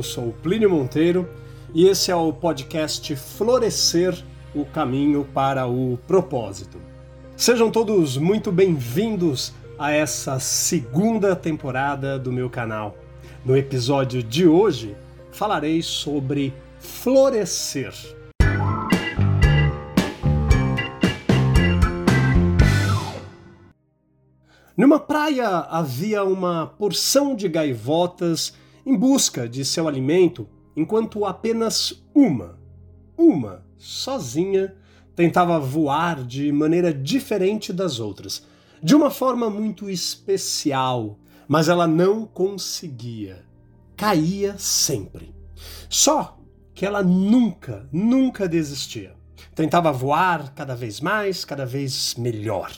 Eu sou Plínio Monteiro e esse é o podcast Florescer o Caminho para o Propósito. Sejam todos muito bem-vindos a essa segunda temporada do meu canal. No episódio de hoje, falarei sobre florescer. Numa praia havia uma porção de gaivotas em busca de seu alimento, enquanto apenas uma, uma, sozinha, tentava voar de maneira diferente das outras, de uma forma muito especial, mas ela não conseguia. Caía sempre. Só que ela nunca, nunca desistia. Tentava voar cada vez mais, cada vez melhor.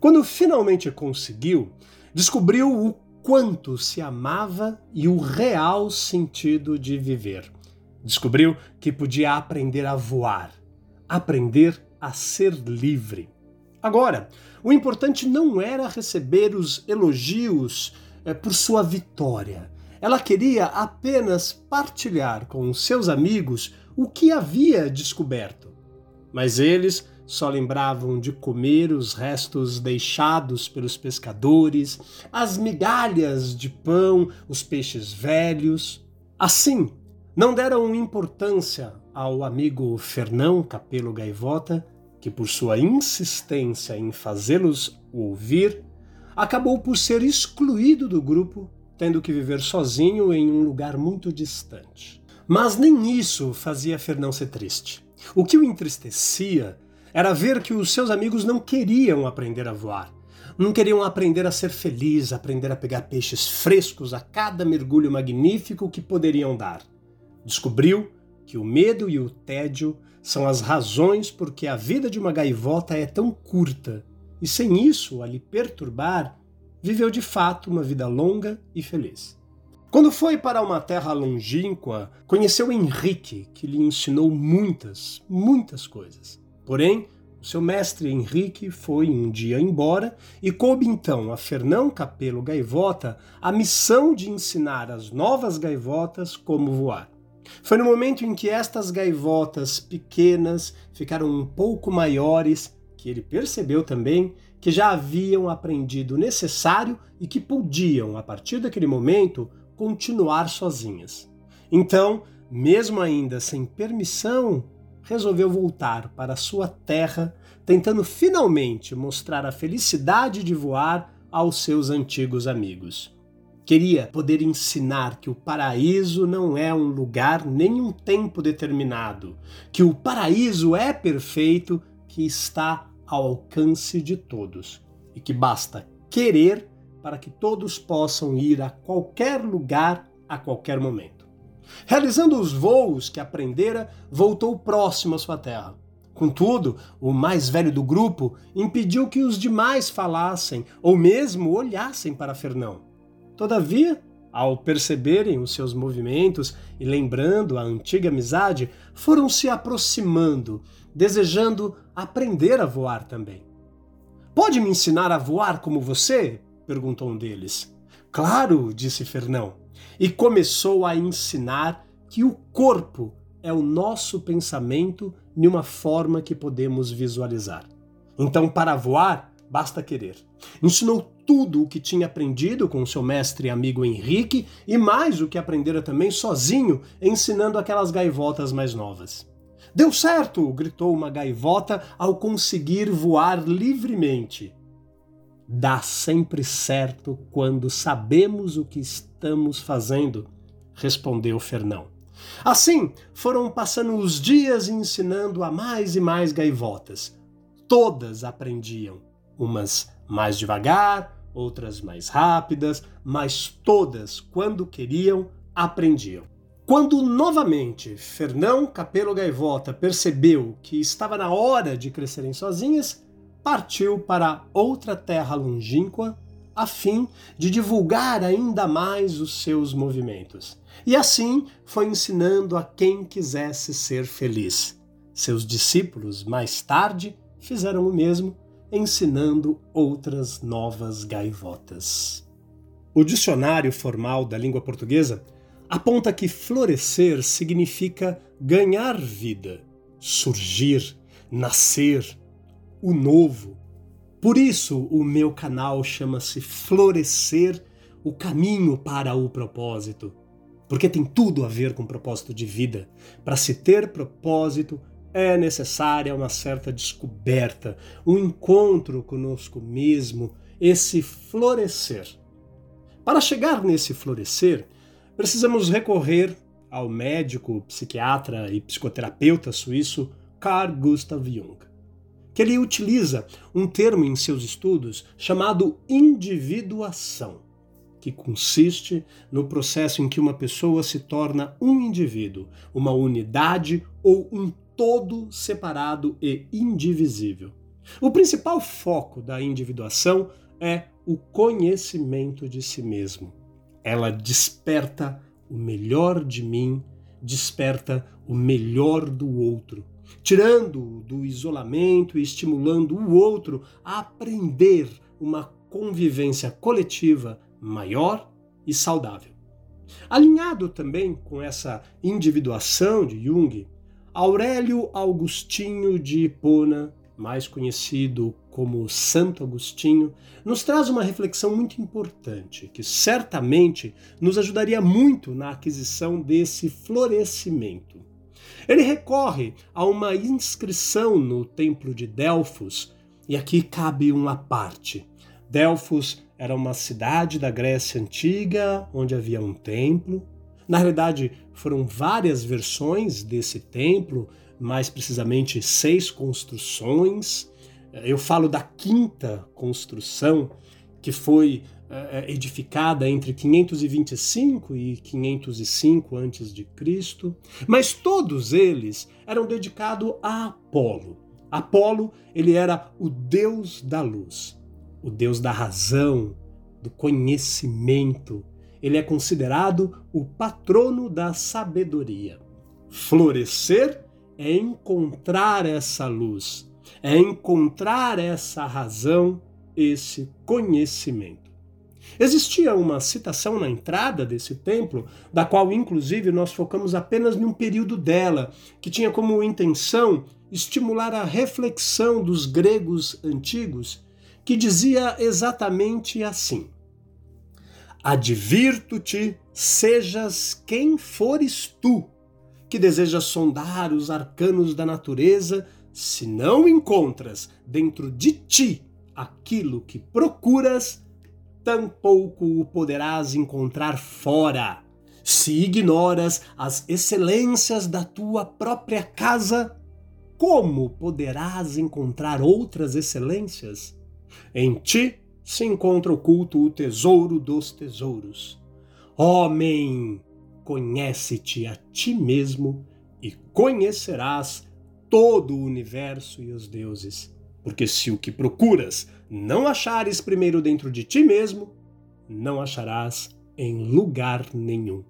Quando finalmente conseguiu, descobriu o quanto se amava e o real sentido de viver. Descobriu que podia aprender a voar, aprender a ser livre. Agora, o importante não era receber os elogios é, por sua vitória. Ela queria apenas partilhar com seus amigos o que havia descoberto. Mas eles só lembravam de comer os restos deixados pelos pescadores, as migalhas de pão, os peixes velhos. Assim, não deram importância ao amigo Fernão Capelo Gaivota, que por sua insistência em fazê-los ouvir, acabou por ser excluído do grupo, tendo que viver sozinho em um lugar muito distante. Mas nem isso fazia Fernão ser triste. O que o entristecia era ver que os seus amigos não queriam aprender a voar. Não queriam aprender a ser feliz, aprender a pegar peixes frescos a cada mergulho magnífico que poderiam dar. Descobriu que o medo e o tédio são as razões por que a vida de uma gaivota é tão curta, e sem isso a lhe perturbar, viveu de fato uma vida longa e feliz. Quando foi para uma terra longínqua, conheceu Henrique, que lhe ensinou muitas, muitas coisas. Porém, o seu mestre Henrique foi um dia embora e coube então a Fernão Capelo Gaivota a missão de ensinar as novas gaivotas como voar. Foi no momento em que estas gaivotas pequenas ficaram um pouco maiores que ele percebeu também que já haviam aprendido o necessário e que podiam, a partir daquele momento, continuar sozinhas. Então, mesmo ainda sem permissão resolveu voltar para sua terra, tentando finalmente mostrar a felicidade de voar aos seus antigos amigos. Queria poder ensinar que o paraíso não é um lugar nem um tempo determinado, que o paraíso é perfeito, que está ao alcance de todos e que basta querer para que todos possam ir a qualquer lugar a qualquer momento. Realizando os voos que aprendera, voltou próximo à sua terra. Contudo, o mais velho do grupo impediu que os demais falassem ou mesmo olhassem para Fernão. Todavia, ao perceberem os seus movimentos e lembrando a antiga amizade, foram se aproximando, desejando aprender a voar também. Pode me ensinar a voar como você? perguntou um deles. Claro, disse Fernão e começou a ensinar que o corpo é o nosso pensamento de uma forma que podemos visualizar. Então, para voar, basta querer. Ensinou tudo o que tinha aprendido com seu mestre e amigo Henrique e mais o que aprendera também sozinho, ensinando aquelas gaivotas mais novas. Deu certo! gritou uma gaivota ao conseguir voar livremente dá sempre certo quando sabemos o que estamos fazendo, respondeu Fernão. Assim, foram passando os dias ensinando a mais e mais gaivotas. Todas aprendiam, umas mais devagar, outras mais rápidas, mas todas, quando queriam, aprendiam. Quando novamente Fernão Capelo Gaivota percebeu que estava na hora de crescerem sozinhas, partiu para outra terra longínqua a fim de divulgar ainda mais os seus movimentos. E assim foi ensinando a quem quisesse ser feliz. Seus discípulos, mais tarde, fizeram o mesmo, ensinando outras novas gaivotas. O dicionário formal da língua portuguesa aponta que florescer significa ganhar vida, surgir, nascer, o novo. Por isso, o meu canal chama-se Florescer o Caminho para o Propósito. Porque tem tudo a ver com propósito de vida. Para se ter propósito, é necessária uma certa descoberta, um encontro conosco mesmo, esse florescer. Para chegar nesse florescer, precisamos recorrer ao médico, psiquiatra e psicoterapeuta suíço Carl Gustav Jung, que ele utiliza um termo em seus estudos chamado individuação, que consiste no processo em que uma pessoa se torna um indivíduo, uma unidade ou um todo separado e indivisível. O principal foco da individuação é o conhecimento de si mesmo. Ela desperta o melhor de mim, desperta o melhor do outro, tirando do isolamento e estimulando o outro a aprender uma convivência coletiva maior e saudável. Alinhado também com essa individuação de Jung, Aurélio Augustinho de Hipona, mais conhecido como Santo Agostinho, nos traz uma reflexão muito importante que certamente nos ajudaria muito na aquisição desse florescimento. Ele recorre a uma inscrição no Templo de Delfos, e aqui cabe uma parte. Delfos era uma cidade da Grécia Antiga onde havia um templo, na realidade, foram várias versões desse templo, mais precisamente seis construções. Eu falo da quinta construção, que foi eh, edificada entre 525 e 505 a.C., mas todos eles eram dedicados a Apolo. Apolo, ele era o deus da luz, o deus da razão, do conhecimento, ele é considerado o patrono da sabedoria. Florescer é encontrar essa luz, é encontrar essa razão, esse conhecimento. Existia uma citação na entrada desse templo, da qual inclusive nós focamos apenas num período dela, que tinha como intenção estimular a reflexão dos gregos antigos, que dizia exatamente assim: Advirto-te, sejas quem fores tu, que desejas sondar os arcanos da natureza, se não encontras dentro de ti aquilo que procuras, tampouco o poderás encontrar fora. Se ignoras as excelências da tua própria casa, como poderás encontrar outras excelências? Em ti se encontra oculto o tesouro dos tesouros. Homem, conhece-te a ti mesmo e conhecerás todo o universo e os deuses. Porque se o que procuras não achares primeiro dentro de ti mesmo, não acharás em lugar nenhum.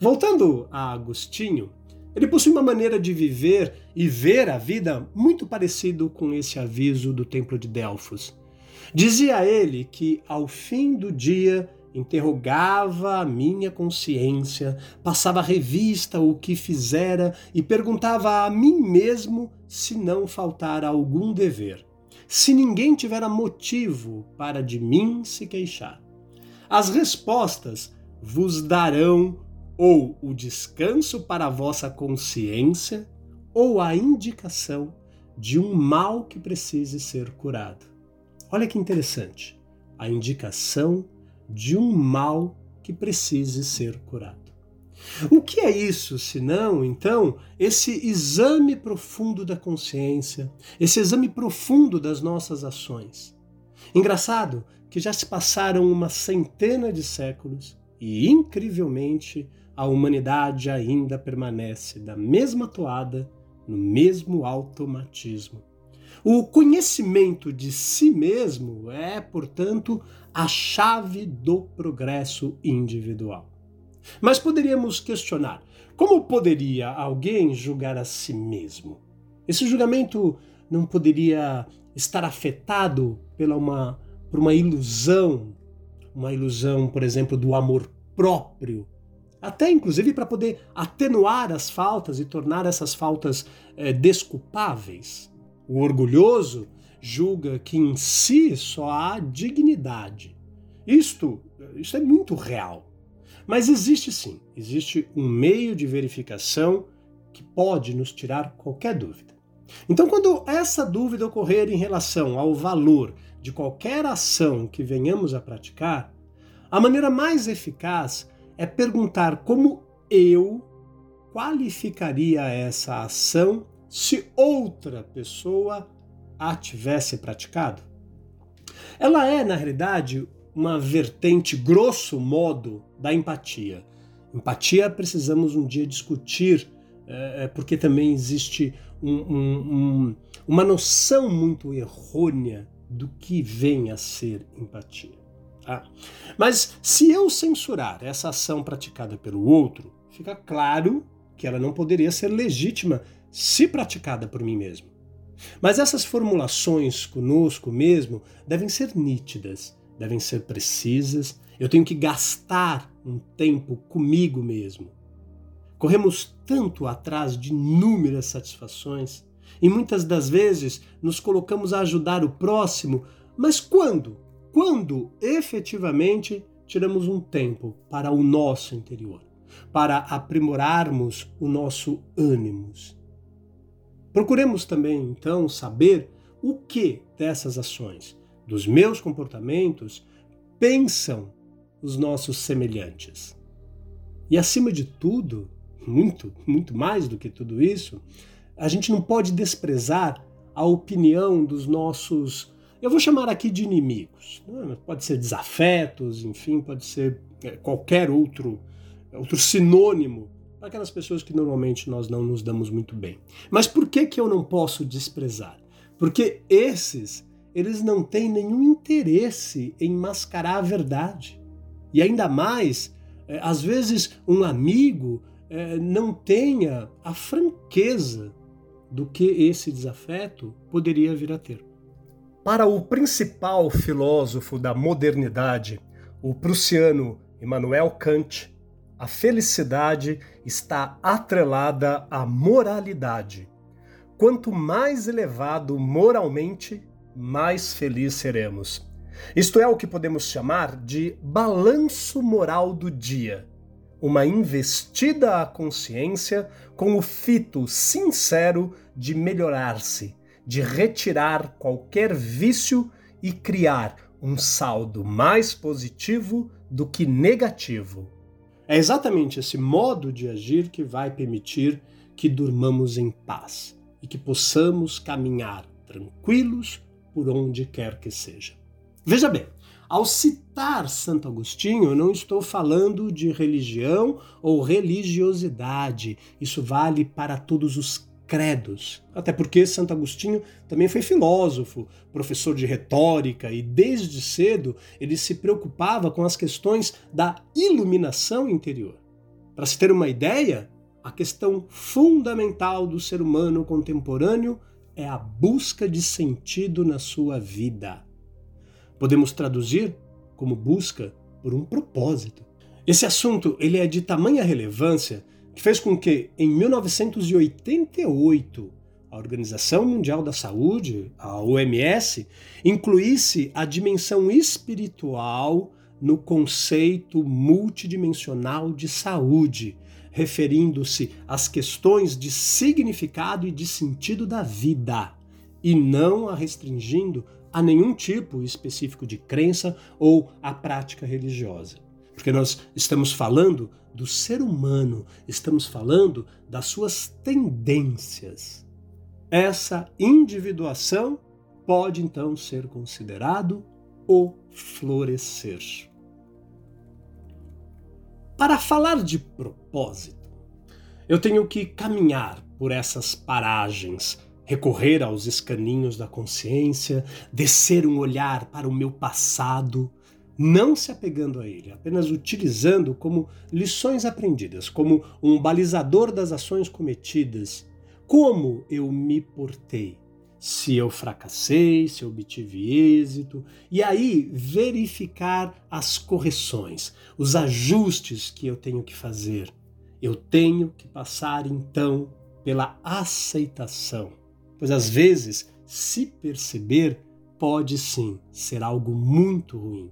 Voltando a Agostinho, ele possui uma maneira de viver e ver a vida muito parecido com esse aviso do Templo de Delfos. Dizia ele que ao fim do dia interrogava a minha consciência, passava revista o que fizera e perguntava a mim mesmo se não faltara algum dever, se ninguém tivera motivo para de mim se queixar. As respostas vos darão ou o descanso para a vossa consciência ou a indicação de um mal que precise ser curado. Olha que interessante. A indicação de um mal que precise ser curado. O que é isso, senão, então, esse exame profundo da consciência, esse exame profundo das nossas ações? Engraçado que já se passaram uma centena de séculos e, incrivelmente, a humanidade ainda permanece da mesma toada, no mesmo automatismo. O conhecimento de si mesmo é, portanto, a chave do progresso individual. Mas poderíamos questionar: como poderia alguém julgar a si mesmo? Esse julgamento não poderia estar afetado pela uma, por uma ilusão, uma ilusão, por exemplo, do amor próprio, até inclusive para poder atenuar as faltas e tornar essas faltas é, desculpáveis. O orgulhoso julga que em si só há dignidade. Isto, isto é muito real. Mas existe sim, existe um meio de verificação que pode nos tirar qualquer dúvida. Então, quando essa dúvida ocorrer em relação ao valor de qualquer ação que venhamos a praticar, a maneira mais eficaz é perguntar como eu qualificaria essa ação se outra pessoa a tivesse praticado. Ela é, na realidade, uma vertente, grosso modo, da empatia. Empatia precisamos um dia discutir, é, porque também existe um, um, um, uma noção muito errônea do que vem a ser empatia. Tá? Mas se eu censurar essa ação praticada pelo outro, fica claro que ela não poderia ser legítima se praticada por mim mesmo. Mas essas formulações conosco mesmo devem ser nítidas, devem ser precisas. Eu tenho que gastar um tempo comigo mesmo. Corremos tanto atrás de inúmeras satisfações e muitas das vezes nos colocamos a ajudar o próximo, mas quando? Quando efetivamente tiramos um tempo para o nosso interior, para aprimorarmos o nosso ânimo. Procuremos também, então, saber o que dessas ações, dos meus comportamentos, pensam os nossos semelhantes. E acima de tudo, muito, muito mais do que tudo isso, a gente não pode desprezar a opinião dos nossos, eu vou chamar aqui de inimigos. Né? Pode ser desafetos, enfim, pode ser é, qualquer outro, outro sinônimo para aquelas pessoas que normalmente nós não nos damos muito bem. Mas por que, que eu não posso desprezar? Porque esses, eles não têm nenhum interesse em mascarar a verdade. E ainda mais, é, às vezes, um amigo é, não tenha a franqueza do que esse desafeto poderia vir a ter. Para o principal filósofo da modernidade, o prussiano Immanuel Kant, a felicidade está atrelada à moralidade. Quanto mais elevado moralmente, mais feliz seremos. Isto é o que podemos chamar de balanço moral do dia uma investida à consciência com o fito sincero de melhorar-se, de retirar qualquer vício e criar um saldo mais positivo do que negativo. É exatamente esse modo de agir que vai permitir que durmamos em paz e que possamos caminhar tranquilos por onde quer que seja. Veja bem, ao citar Santo Agostinho, eu não estou falando de religião ou religiosidade. Isso vale para todos os credos. Até porque Santo Agostinho também foi filósofo, professor de retórica e desde cedo ele se preocupava com as questões da iluminação interior. Para se ter uma ideia, a questão fundamental do ser humano contemporâneo é a busca de sentido na sua vida. Podemos traduzir como busca por um propósito. Esse assunto ele é de tamanha relevância que fez com que, em 1988, a Organização Mundial da Saúde, a OMS, incluísse a dimensão espiritual no conceito multidimensional de saúde, referindo-se às questões de significado e de sentido da vida, e não a restringindo a nenhum tipo específico de crença ou a prática religiosa. Porque nós estamos falando do ser humano, estamos falando das suas tendências. Essa individuação pode então ser considerado o florescer. Para falar de propósito, eu tenho que caminhar por essas paragens recorrer aos escaninhos da consciência, descer um olhar para o meu passado, não se apegando a ele, apenas utilizando como lições aprendidas, como um balizador das ações cometidas. Como eu me portei? se eu fracassei, se eu obtive êxito, e aí verificar as correções, os ajustes que eu tenho que fazer. Eu tenho que passar então pela aceitação, pois às vezes, se perceber, pode sim ser algo muito ruim,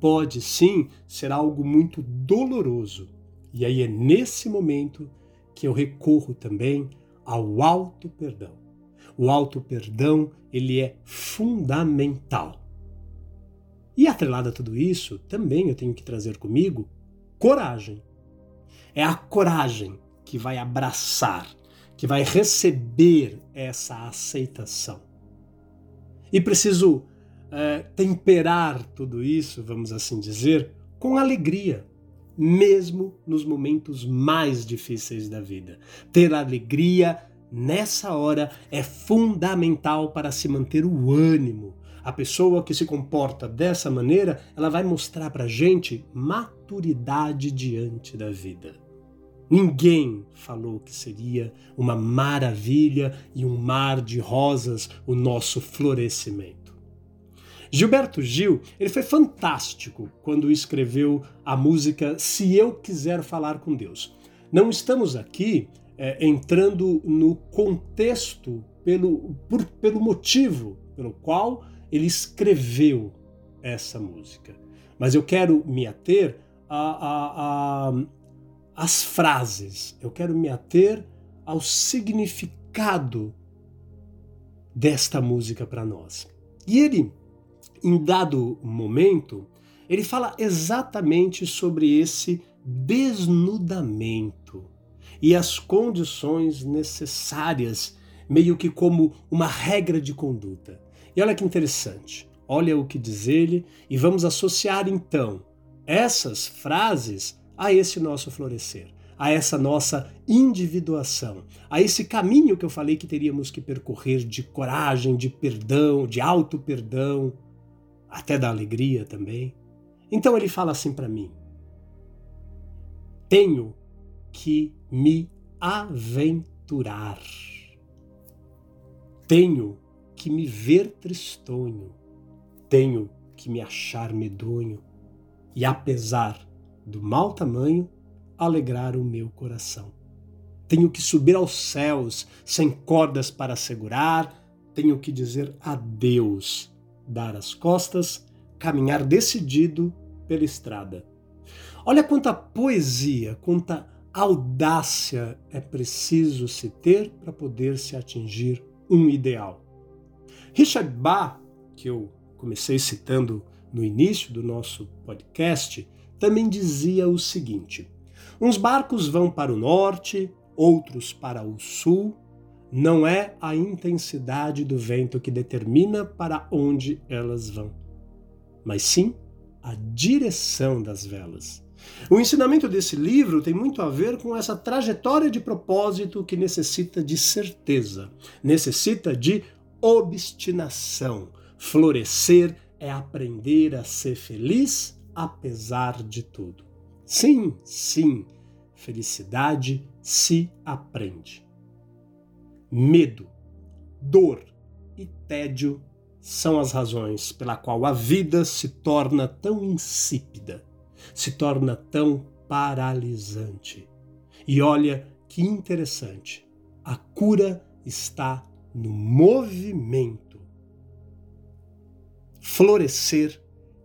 pode sim ser algo muito doloroso. E aí é nesse momento que eu recorro também ao alto perdão o auto perdão ele é fundamental. E atrelado a tudo isso, também eu tenho que trazer comigo coragem. É a coragem que vai abraçar, que vai receber essa aceitação. E preciso é, temperar tudo isso, vamos assim dizer, com alegria, mesmo nos momentos mais difíceis da vida. Ter alegria nessa hora é fundamental para se manter o ânimo. A pessoa que se comporta dessa maneira, ela vai mostrar para gente maturidade diante da vida. Ninguém falou que seria uma maravilha e um mar de rosas o nosso florescimento. Gilberto Gil, ele foi fantástico quando escreveu a música Se Eu Quiser Falar com Deus. Não estamos aqui é, entrando no contexto pelo, por, pelo motivo pelo qual ele escreveu essa música. Mas eu quero me ater às frases, eu quero me ater ao significado desta música para nós. E ele, em dado momento, ele fala exatamente sobre esse desnudamento e as condições necessárias, meio que como uma regra de conduta. E olha que interessante. Olha o que diz ele e vamos associar então essas frases a esse nosso florescer, a essa nossa individuação, a esse caminho que eu falei que teríamos que percorrer de coragem, de perdão, de auto perdão, até da alegria também. Então ele fala assim para mim: Tenho que me aventurar. Tenho que me ver tristonho, tenho que me achar medonho, e apesar do mau tamanho, alegrar o meu coração. Tenho que subir aos céus sem cordas para segurar, tenho que dizer adeus, dar as costas, caminhar decidido pela estrada. Olha quanta poesia, quanta audácia é preciso se ter para poder se atingir um ideal. Richard Bach, que eu comecei citando no início do nosso podcast, também dizia o seguinte: uns barcos vão para o norte, outros para o sul. Não é a intensidade do vento que determina para onde elas vão, mas sim a direção das velas. O ensinamento desse livro tem muito a ver com essa trajetória de propósito que necessita de certeza, necessita de obstinação. Florescer é aprender a ser feliz apesar de tudo. Sim, sim, felicidade se aprende. Medo, dor e tédio são as razões pela qual a vida se torna tão insípida se torna tão paralisante. E olha que interessante, a cura está no movimento. Florescer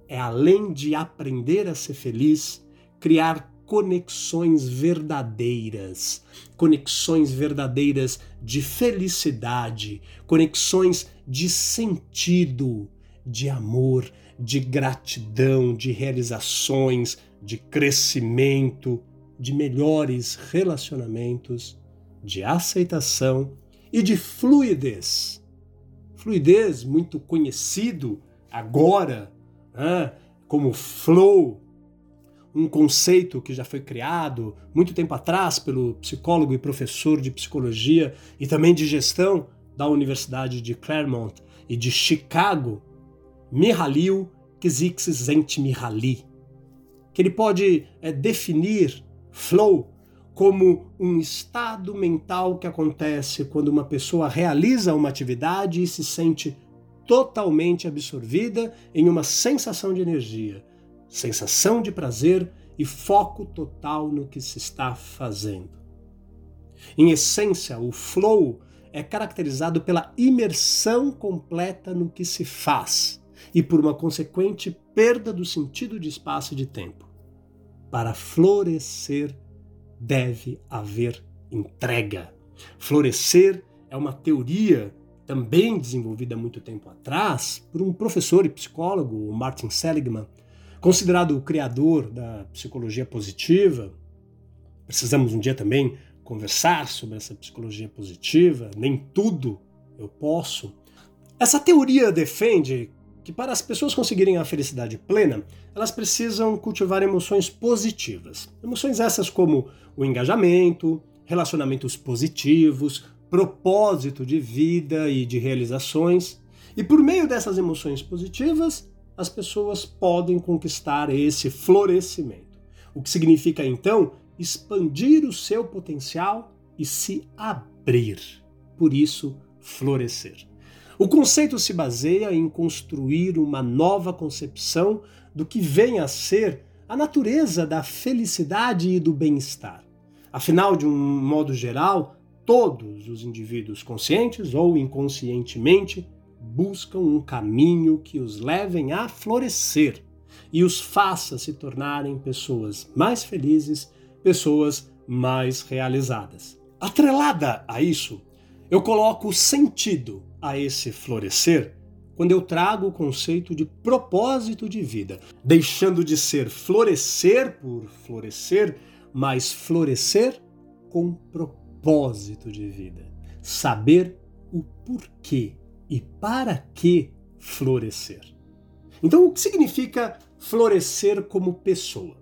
é além de aprender a ser feliz, criar conexões verdadeiras, conexões verdadeiras de felicidade, conexões de sentido, de amor, de gratidão, de realizações, de crescimento, de melhores relacionamentos, de aceitação e de fluidez. Fluidez muito conhecido agora né, como flow, um conceito que já foi criado muito tempo atrás pelo psicólogo e professor de psicologia e também de gestão da Universidade de Claremont e de Chicago, Mihalil Csikszentmihalyi, que ele pode é, definir flow como um estado mental que acontece quando uma pessoa realiza uma atividade e se sente totalmente absorvida em uma sensação de energia, sensação de prazer e foco total no que se está fazendo. Em essência, o flow é caracterizado pela imersão completa no que se faz e por uma consequente perda do sentido de espaço e de tempo. Para florescer, deve haver entrega. Florescer é uma teoria também desenvolvida muito tempo atrás por um professor e psicólogo, Martin Seligman, considerado o criador da psicologia positiva. Precisamos um dia também conversar sobre essa psicologia positiva, nem tudo eu posso. Essa teoria defende que para as pessoas conseguirem a felicidade plena, elas precisam cultivar emoções positivas. Emoções essas como o engajamento, relacionamentos positivos, propósito de vida e de realizações. E por meio dessas emoções positivas, as pessoas podem conquistar esse florescimento. O que significa então expandir o seu potencial e se abrir. Por isso, florescer. O conceito se baseia em construir uma nova concepção do que vem a ser a natureza da felicidade e do bem-estar. Afinal, de um modo geral, todos os indivíduos conscientes ou inconscientemente buscam um caminho que os levem a florescer e os faça se tornarem pessoas mais felizes, pessoas mais realizadas. Atrelada a isso, eu coloco sentido a esse florescer quando eu trago o conceito de propósito de vida, deixando de ser florescer por florescer, mas florescer com propósito de vida. Saber o porquê e para que florescer. Então, o que significa florescer como pessoa?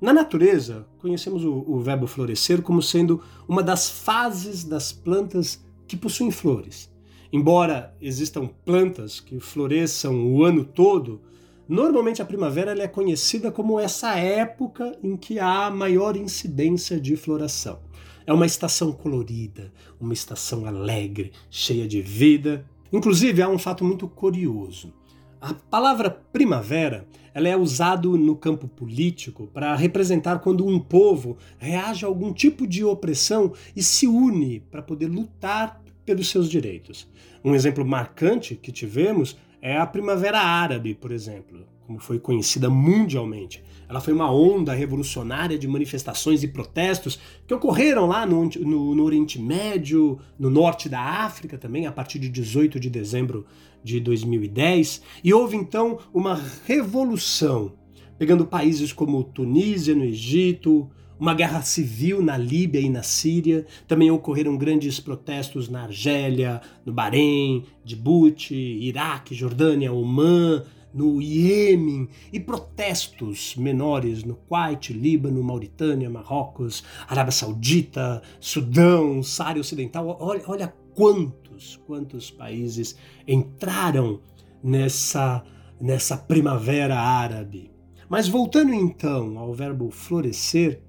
Na natureza, conhecemos o, o verbo florescer como sendo uma das fases das plantas que possuem flores. Embora existam plantas que floresçam o ano todo, normalmente a primavera é conhecida como essa época em que há maior incidência de floração. É uma estação colorida, uma estação alegre, cheia de vida. Inclusive, há um fato muito curioso. A palavra primavera ela é usada no campo político para representar quando um povo reage a algum tipo de opressão e se une para poder lutar pelos seus direitos. Um exemplo marcante que tivemos é a Primavera Árabe, por exemplo, como foi conhecida mundialmente. Ela foi uma onda revolucionária de manifestações e protestos que ocorreram lá no, no, no, Oriente Médio, no norte da África também, a partir de 18 de dezembro de 2010. E houve então uma revolução, pegando países como Tunísia, no Egito, uma guerra civil na Líbia e na Síria. Também ocorreram grandes protestos na Argélia, no Bahrein, Djibouti, Iraque, Jordânia, Omã, no Iêmen e protestos menores no Kuwait, Líbano, Mauritânia, Marrocos, Arábia Saudita, Sudão, Sária Ocidental. Olha, olha quantos, quantos países entraram nessa, nessa primavera árabe. Mas voltando então ao verbo florescer,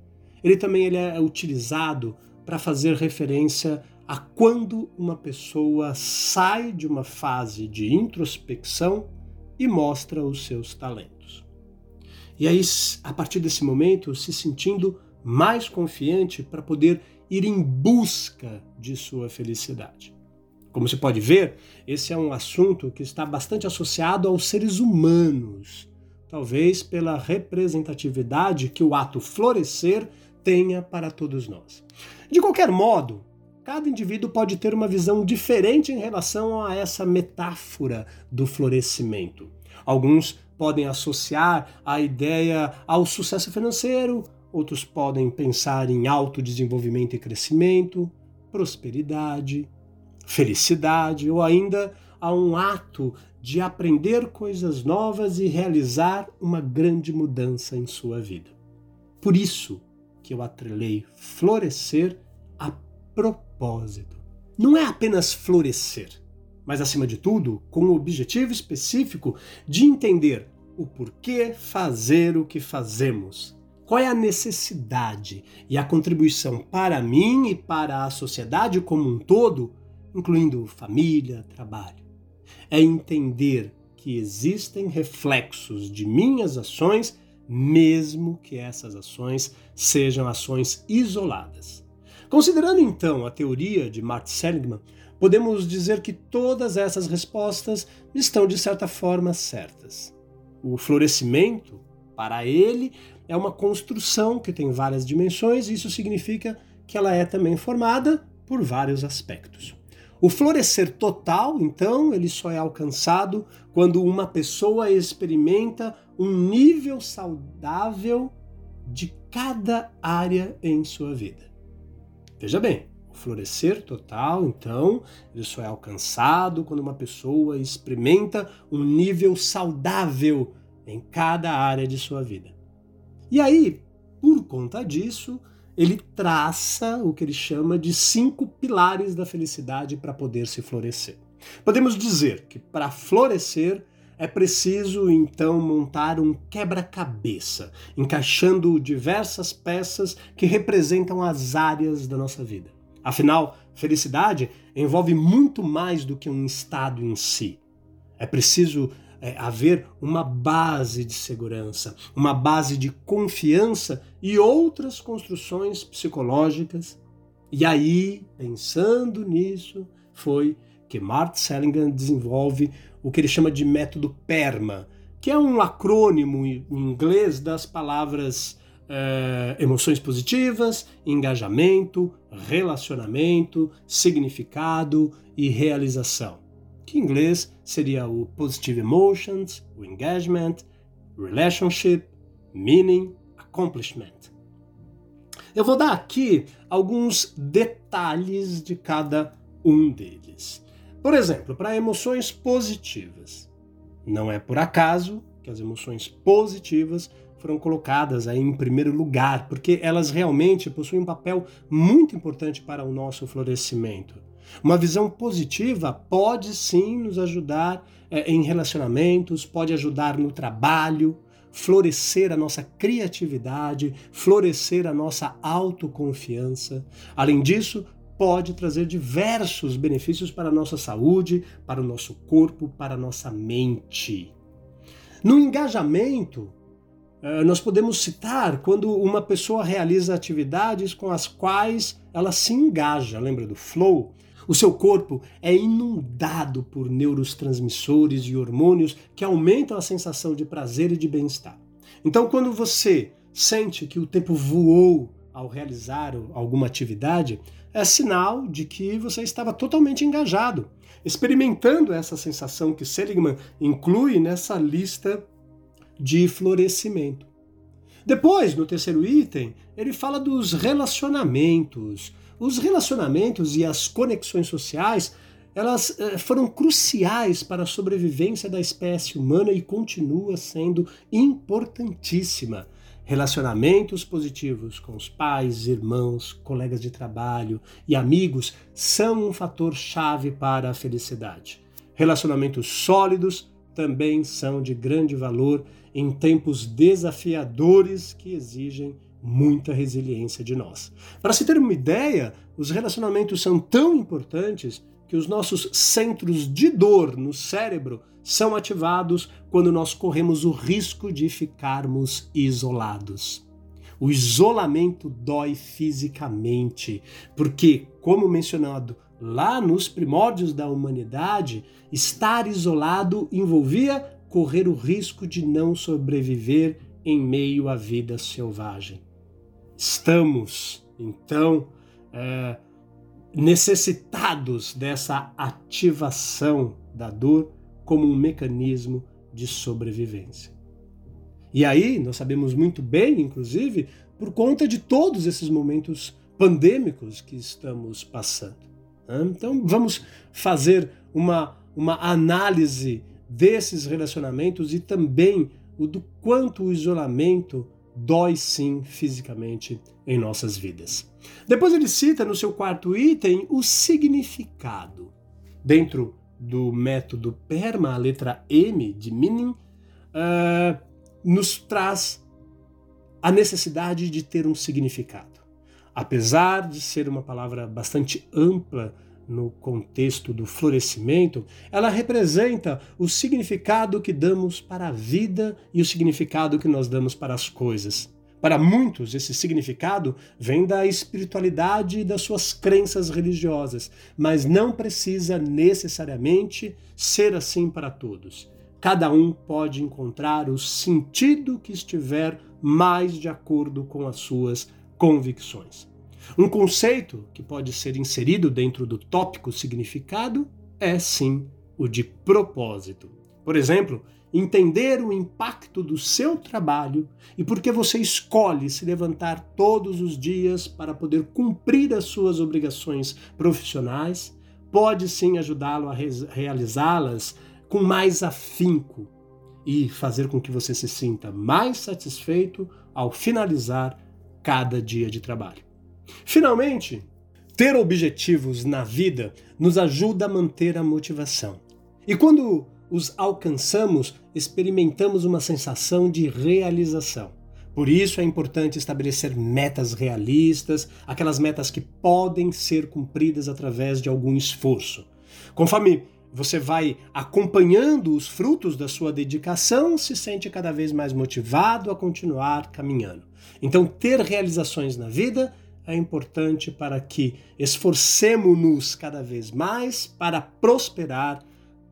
ele também ele é utilizado para fazer referência a quando uma pessoa sai de uma fase de introspecção e mostra os seus talentos. E aí, a partir desse momento, se sentindo mais confiante para poder ir em busca de sua felicidade. Como você pode ver, esse é um assunto que está bastante associado aos seres humanos, talvez pela representatividade que o ato florescer tenha para todos nós. De qualquer modo, cada indivíduo pode ter uma visão diferente em relação a essa metáfora do florescimento. Alguns podem associar a ideia ao sucesso financeiro, outros podem pensar em autodesenvolvimento e crescimento, prosperidade, felicidade ou ainda a um ato de aprender coisas novas e realizar uma grande mudança em sua vida. Por isso, que eu atrelei florescer a propósito. Não é apenas florescer, mas acima de tudo, com o objetivo específico de entender o porquê fazer o que fazemos. Qual é a necessidade e a contribuição para mim e para a sociedade como um todo, incluindo família, trabalho? É entender que existem reflexos de minhas ações, mesmo que essas ações sejam ações isoladas. Considerando então a teoria de Mart Seligman, podemos dizer que todas essas respostas estão de certa forma certas. O florescimento, para ele, é uma construção que tem várias dimensões, e isso significa que ela é também formada por vários aspectos. O florescer total, então, ele só é alcançado quando uma pessoa experimenta um nível saudável de cada área em sua vida. Veja bem, o florescer total, então, ele só é alcançado quando uma pessoa experimenta um nível saudável em cada área de sua vida. E aí, por conta disso, ele traça o que ele chama de cinco pilares da felicidade para poder se florescer. Podemos dizer que para florescer é preciso então montar um quebra-cabeça, encaixando diversas peças que representam as áreas da nossa vida. Afinal, felicidade envolve muito mais do que um estado em si. É preciso é, haver uma base de segurança, uma base de confiança e outras construções psicológicas. E aí, pensando nisso, foi que Mart Seligman desenvolve o que ele chama de método PERMA, que é um acrônimo em inglês das palavras é, emoções positivas, engajamento, relacionamento, significado e realização que em inglês seria o Positive Emotions, o Engagement, Relationship, Meaning, Accomplishment. Eu vou dar aqui alguns detalhes de cada um deles. Por exemplo, para emoções positivas. Não é por acaso que as emoções positivas foram colocadas aí em primeiro lugar, porque elas realmente possuem um papel muito importante para o nosso florescimento. Uma visão positiva pode sim nos ajudar é, em relacionamentos, pode ajudar no trabalho, florescer a nossa criatividade, florescer a nossa autoconfiança. Além disso, pode trazer diversos benefícios para a nossa saúde, para o nosso corpo, para a nossa mente. No engajamento, é, nós podemos citar quando uma pessoa realiza atividades com as quais ela se engaja. Lembra do flow? O seu corpo é inundado por neurotransmissores e hormônios que aumentam a sensação de prazer e de bem-estar. Então, quando você sente que o tempo voou ao realizar alguma atividade, é sinal de que você estava totalmente engajado, experimentando essa sensação que Seligman inclui nessa lista de florescimento. Depois, no terceiro item, ele fala dos relacionamentos, os relacionamentos e as conexões sociais elas eh, foram cruciais para a sobrevivência da espécie humana e continua sendo importantíssima. Relacionamentos positivos com os pais, irmãos, colegas de trabalho e amigos são um fator chave para a felicidade. Relacionamentos sólidos também são de grande valor em tempos desafiadores que exigem muita resiliência de nós. Para se ter uma ideia, os relacionamentos são tão importantes que os nossos centros de dor no cérebro são ativados quando nós corremos o risco de ficarmos isolados. O isolamento dói fisicamente, porque, como mencionado lá nos primórdios da humanidade, estar isolado envolvia correr o risco de não sobreviver em meio à vida selvagem. Estamos, então, é, necessitados dessa ativação da dor como um mecanismo de sobrevivência. E aí, nós sabemos muito bem, inclusive, por conta de todos esses momentos pandêmicos que estamos passando. Né? Então, vamos fazer uma, uma análise desses relacionamentos e também o do quanto o isolamento dói sim fisicamente em nossas vidas. Depois ele cita no seu quarto item o significado. Dentro do método PERMA, a letra M de meaning, uh, nos traz a necessidade de ter um significado. Apesar de ser uma palavra bastante ampla no contexto do florescimento, ela representa o significado que damos para a vida e o significado que nós damos para as coisas. Para muitos, esse significado vem da espiritualidade e das suas crenças religiosas, mas não precisa necessariamente ser assim para todos. Cada um pode encontrar o sentido que estiver mais de acordo com as suas convicções. Um conceito que pode ser inserido dentro do tópico significado é sim o de propósito. Por exemplo, entender o impacto do seu trabalho e por que você escolhe se levantar todos os dias para poder cumprir as suas obrigações profissionais, pode sim ajudá-lo a realizá-las com mais afinco e fazer com que você se sinta mais satisfeito ao finalizar cada dia de trabalho. Finalmente, ter objetivos na vida nos ajuda a manter a motivação. E quando os alcançamos, experimentamos uma sensação de realização. Por isso é importante estabelecer metas realistas, aquelas metas que podem ser cumpridas através de algum esforço. Conforme você vai acompanhando os frutos da sua dedicação, se sente cada vez mais motivado a continuar caminhando. Então, ter realizações na vida é importante para que esforcemos-nos cada vez mais para prosperar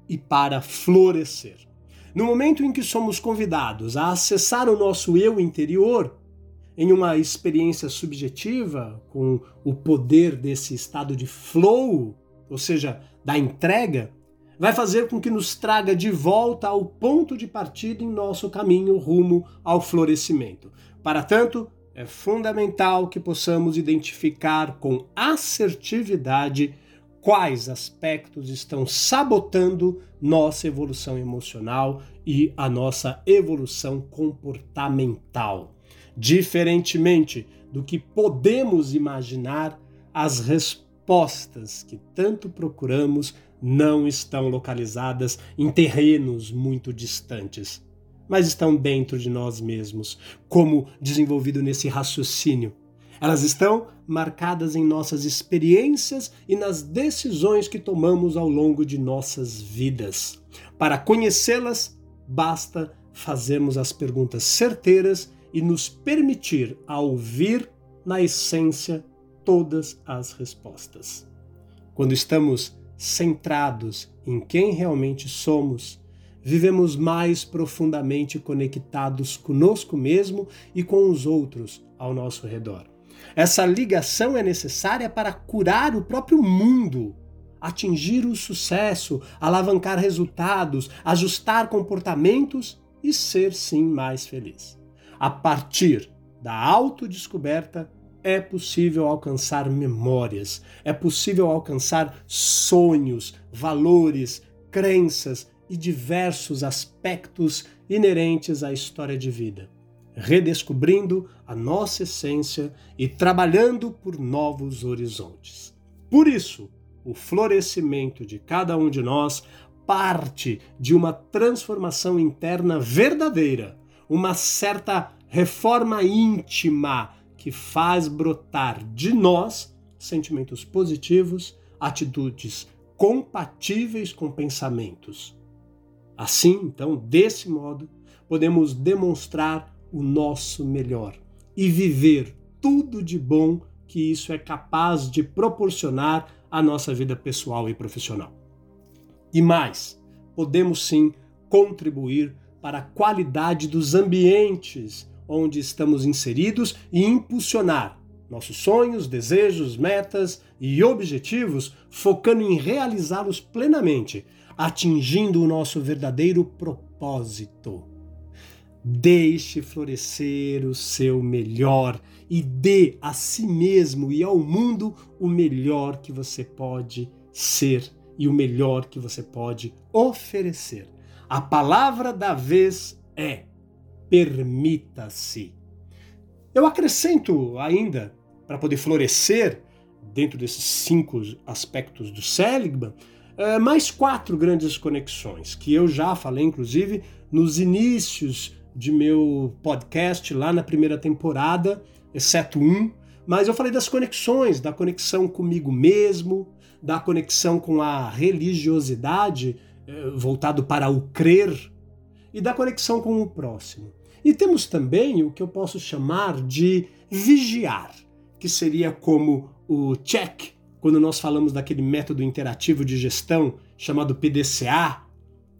e para florescer. No momento em que somos convidados a acessar o nosso eu interior, em uma experiência subjetiva, com o poder desse estado de flow, ou seja, da entrega, vai fazer com que nos traga de volta ao ponto de partida em nosso caminho rumo ao florescimento. Para tanto, é fundamental que possamos identificar com assertividade quais aspectos estão sabotando nossa evolução emocional e a nossa evolução comportamental. Diferentemente do que podemos imaginar, as respostas que tanto procuramos não estão localizadas em terrenos muito distantes, mas estão dentro de nós mesmos, como desenvolvido nesse raciocínio elas estão marcadas em nossas experiências e nas decisões que tomamos ao longo de nossas vidas. Para conhecê-las, basta fazermos as perguntas certeiras e nos permitir a ouvir, na essência, todas as respostas. Quando estamos centrados em quem realmente somos, vivemos mais profundamente conectados conosco mesmo e com os outros ao nosso redor. Essa ligação é necessária para curar o próprio mundo, atingir o sucesso, alavancar resultados, ajustar comportamentos e ser sim mais feliz. A partir da autodescoberta, é possível alcançar memórias, é possível alcançar sonhos, valores, crenças e diversos aspectos inerentes à história de vida redescobrindo a nossa essência e trabalhando por novos horizontes. Por isso, o florescimento de cada um de nós parte de uma transformação interna verdadeira, uma certa reforma íntima que faz brotar de nós sentimentos positivos, atitudes compatíveis com pensamentos. Assim, então, desse modo, podemos demonstrar o nosso melhor e viver tudo de bom que isso é capaz de proporcionar à nossa vida pessoal e profissional. E mais, podemos sim contribuir para a qualidade dos ambientes onde estamos inseridos e impulsionar nossos sonhos, desejos, metas e objetivos, focando em realizá-los plenamente, atingindo o nosso verdadeiro propósito. Deixe florescer o seu melhor e dê a si mesmo e ao mundo o melhor que você pode ser e o melhor que você pode oferecer. A palavra da vez é: permita-se. Eu acrescento ainda, para poder florescer dentro desses cinco aspectos do Seligman, eh, mais quatro grandes conexões, que eu já falei, inclusive, nos inícios de meu podcast lá na primeira temporada, exceto um, mas eu falei das conexões, da conexão comigo mesmo, da conexão com a religiosidade, eh, voltado para o crer, e da conexão com o próximo. E temos também o que eu posso chamar de vigiar, que seria como o check, quando nós falamos daquele método interativo de gestão chamado PDCA,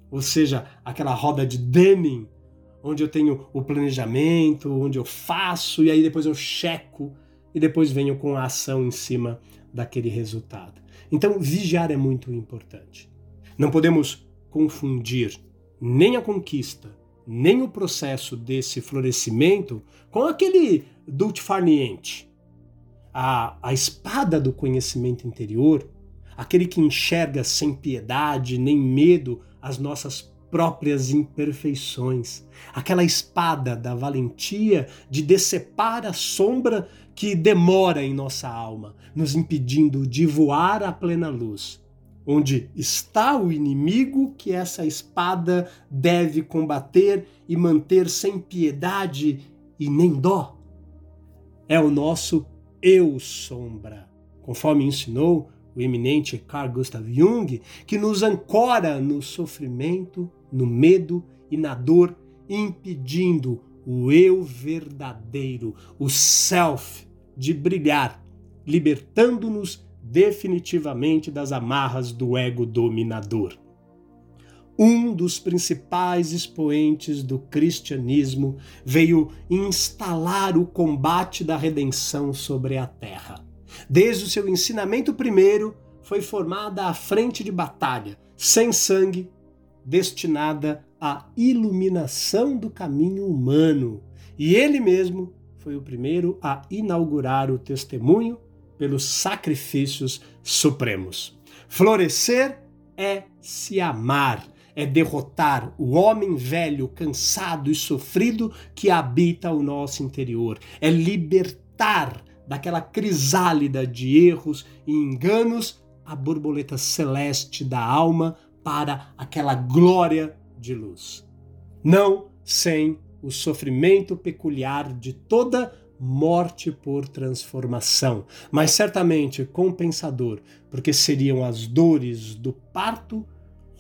ou seja, aquela roda de Deming, onde eu tenho o planejamento, onde eu faço e aí depois eu checo e depois venho com a ação em cima daquele resultado. Então, vigiar é muito importante. Não podemos confundir nem a conquista, nem o processo desse florescimento com aquele dult farniente. A, a espada do conhecimento interior, aquele que enxerga sem piedade nem medo as nossas próprias imperfeições, aquela espada da valentia de decepar a sombra que demora em nossa alma, nos impedindo de voar à plena luz, onde está o inimigo que essa espada deve combater e manter sem piedade e nem dó. É o nosso eu sombra, conforme ensinou o eminente Carl Gustav Jung, que nos ancora no sofrimento, no medo e na dor, impedindo o eu verdadeiro, o self, de brilhar, libertando-nos definitivamente das amarras do ego dominador. Um dos principais expoentes do cristianismo veio instalar o combate da redenção sobre a terra. Desde o seu ensinamento primeiro, foi formada a frente de batalha, sem sangue, destinada à iluminação do caminho humano. E ele mesmo foi o primeiro a inaugurar o testemunho pelos sacrifícios supremos. Florescer é se amar, é derrotar o homem velho, cansado e sofrido que habita o nosso interior, é libertar daquela crisálida de erros e enganos a borboleta celeste da alma para aquela glória de luz. Não sem o sofrimento peculiar de toda morte por transformação, mas certamente compensador, porque seriam as dores do parto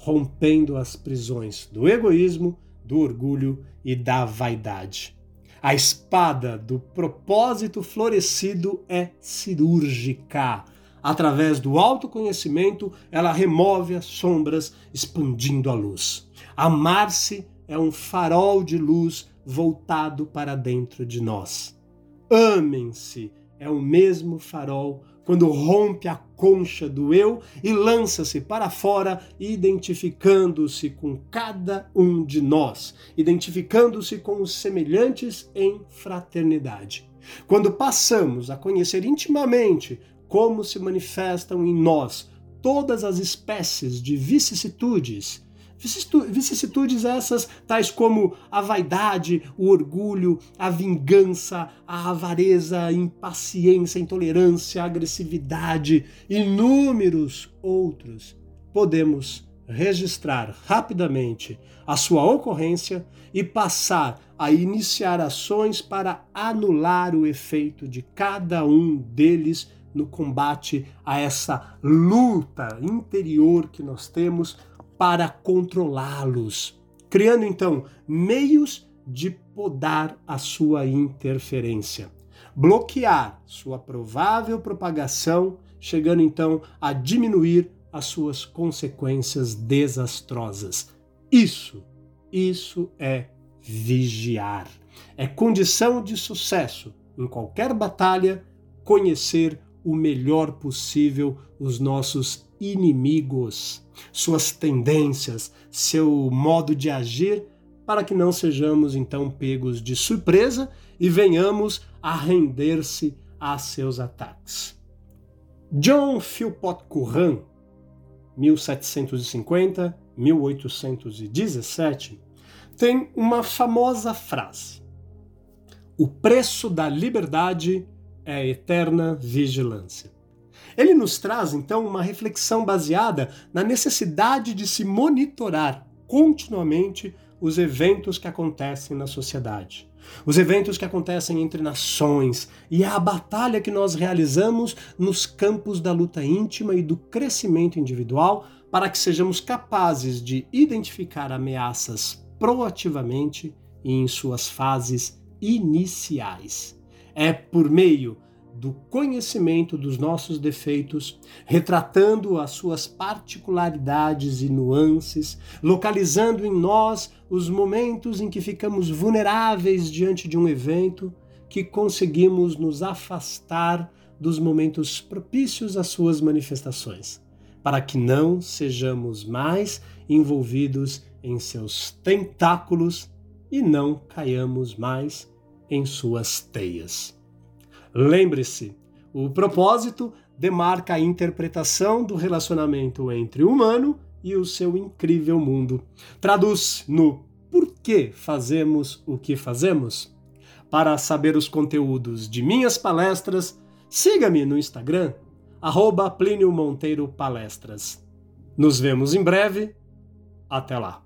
rompendo as prisões do egoísmo, do orgulho e da vaidade. A espada do propósito florescido é cirúrgica. Através do autoconhecimento, ela remove as sombras, expandindo a luz. Amar-se é um farol de luz voltado para dentro de nós. Amem-se é o mesmo farol quando rompe a concha do eu e lança-se para fora, identificando-se com cada um de nós, identificando-se com os semelhantes em fraternidade. Quando passamos a conhecer intimamente como se manifestam em nós todas as espécies de vicissitudes, vicissitudes essas, tais como a vaidade, o orgulho, a vingança, a avareza, a impaciência, a intolerância, a agressividade, inúmeros outros, podemos registrar rapidamente a sua ocorrência e passar a iniciar ações para anular o efeito de cada um deles no combate a essa luta interior que nós temos para controlá-los, criando então meios de podar a sua interferência, bloquear sua provável propagação, chegando então a diminuir as suas consequências desastrosas. Isso, isso é vigiar. É condição de sucesso em qualquer batalha conhecer o melhor possível os nossos inimigos, suas tendências, seu modo de agir, para que não sejamos então pegos de surpresa e venhamos a render-se a seus ataques. John Philpott Curran, 1750-1817, tem uma famosa frase: O preço da liberdade é a eterna vigilância. Ele nos traz então uma reflexão baseada na necessidade de se monitorar continuamente os eventos que acontecem na sociedade, os eventos que acontecem entre nações e a batalha que nós realizamos nos campos da luta íntima e do crescimento individual para que sejamos capazes de identificar ameaças proativamente e em suas fases iniciais. É por meio do conhecimento dos nossos defeitos, retratando as suas particularidades e nuances, localizando em nós os momentos em que ficamos vulneráveis diante de um evento, que conseguimos nos afastar dos momentos propícios às suas manifestações, para que não sejamos mais envolvidos em seus tentáculos e não caiamos mais em suas teias. Lembre-se, o propósito demarca a interpretação do relacionamento entre o humano e o seu incrível mundo. Traduz no por que fazemos o que fazemos? Para saber os conteúdos de minhas palestras, siga-me no Instagram, arroba Plínio Monteiro Palestras. Nos vemos em breve. Até lá!